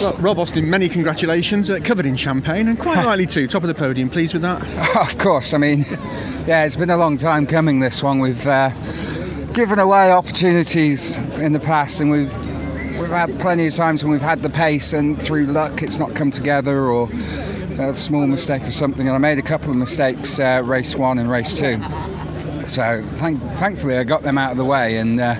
Well, Rob Austin, many congratulations. Uh, covered in champagne and quite rightly too. Top of the podium. Pleased with that? of course. I mean, yeah, it's been a long time coming. This one we've uh, given away opportunities in the past, and we've we've had plenty of times when we've had the pace, and through luck, it's not come together or a small mistake or something. And I made a couple of mistakes uh, race one and race two. So thank, thankfully I got them out of the way and uh,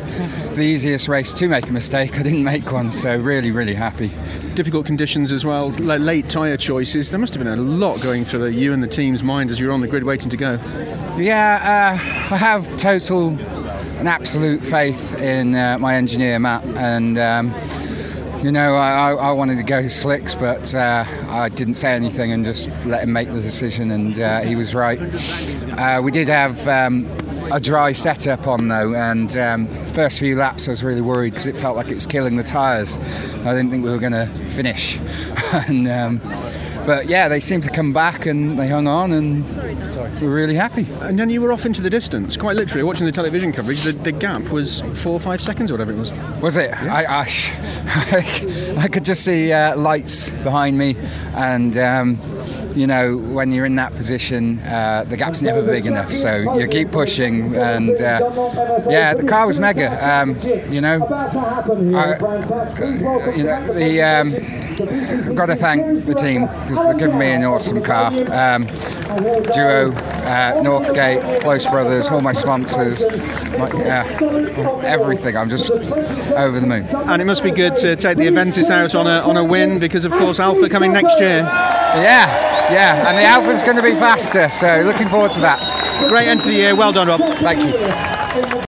the easiest race to make a mistake I didn't make one so really really happy. Difficult conditions as well, late tyre choices. There must have been a lot going through the, you and the team's mind as you were on the grid waiting to go. Yeah, uh, I have total and absolute faith in uh, my engineer Matt and um, you know, I, I, wanted to go slicks, but uh, I didn't say anything and just let him make the decision, and uh, he was right. Uh, we did have um, a dry setup on though, and um, first few laps I was really worried because it felt like it was killing the tyres. I didn't think we were going to finish, and um, but yeah, they seemed to come back and they hung on, and we were really happy. And then you were off into the distance, quite literally. Watching the television coverage, the, the gap was four or five seconds or whatever it was. Was it? Yeah. I, I, I, could just see uh, lights behind me, and. Um, you know, when you're in that position, uh, the gap's never big enough. So you keep pushing, and uh, yeah, the car was mega. Um, you know, I, you know, the um, I've got to thank the team because they've given me an awesome car. Um, Duo, uh, Northgate, Close Brothers, all my sponsors, my, uh, everything. I'm just over the moon. And it must be good to take the Avensis out on a on a win because, of course, Alfa coming next year. Yeah, yeah, and the Alfa's going to be faster, so looking forward to that. Great end to the year. Well done, Rob. Thank you.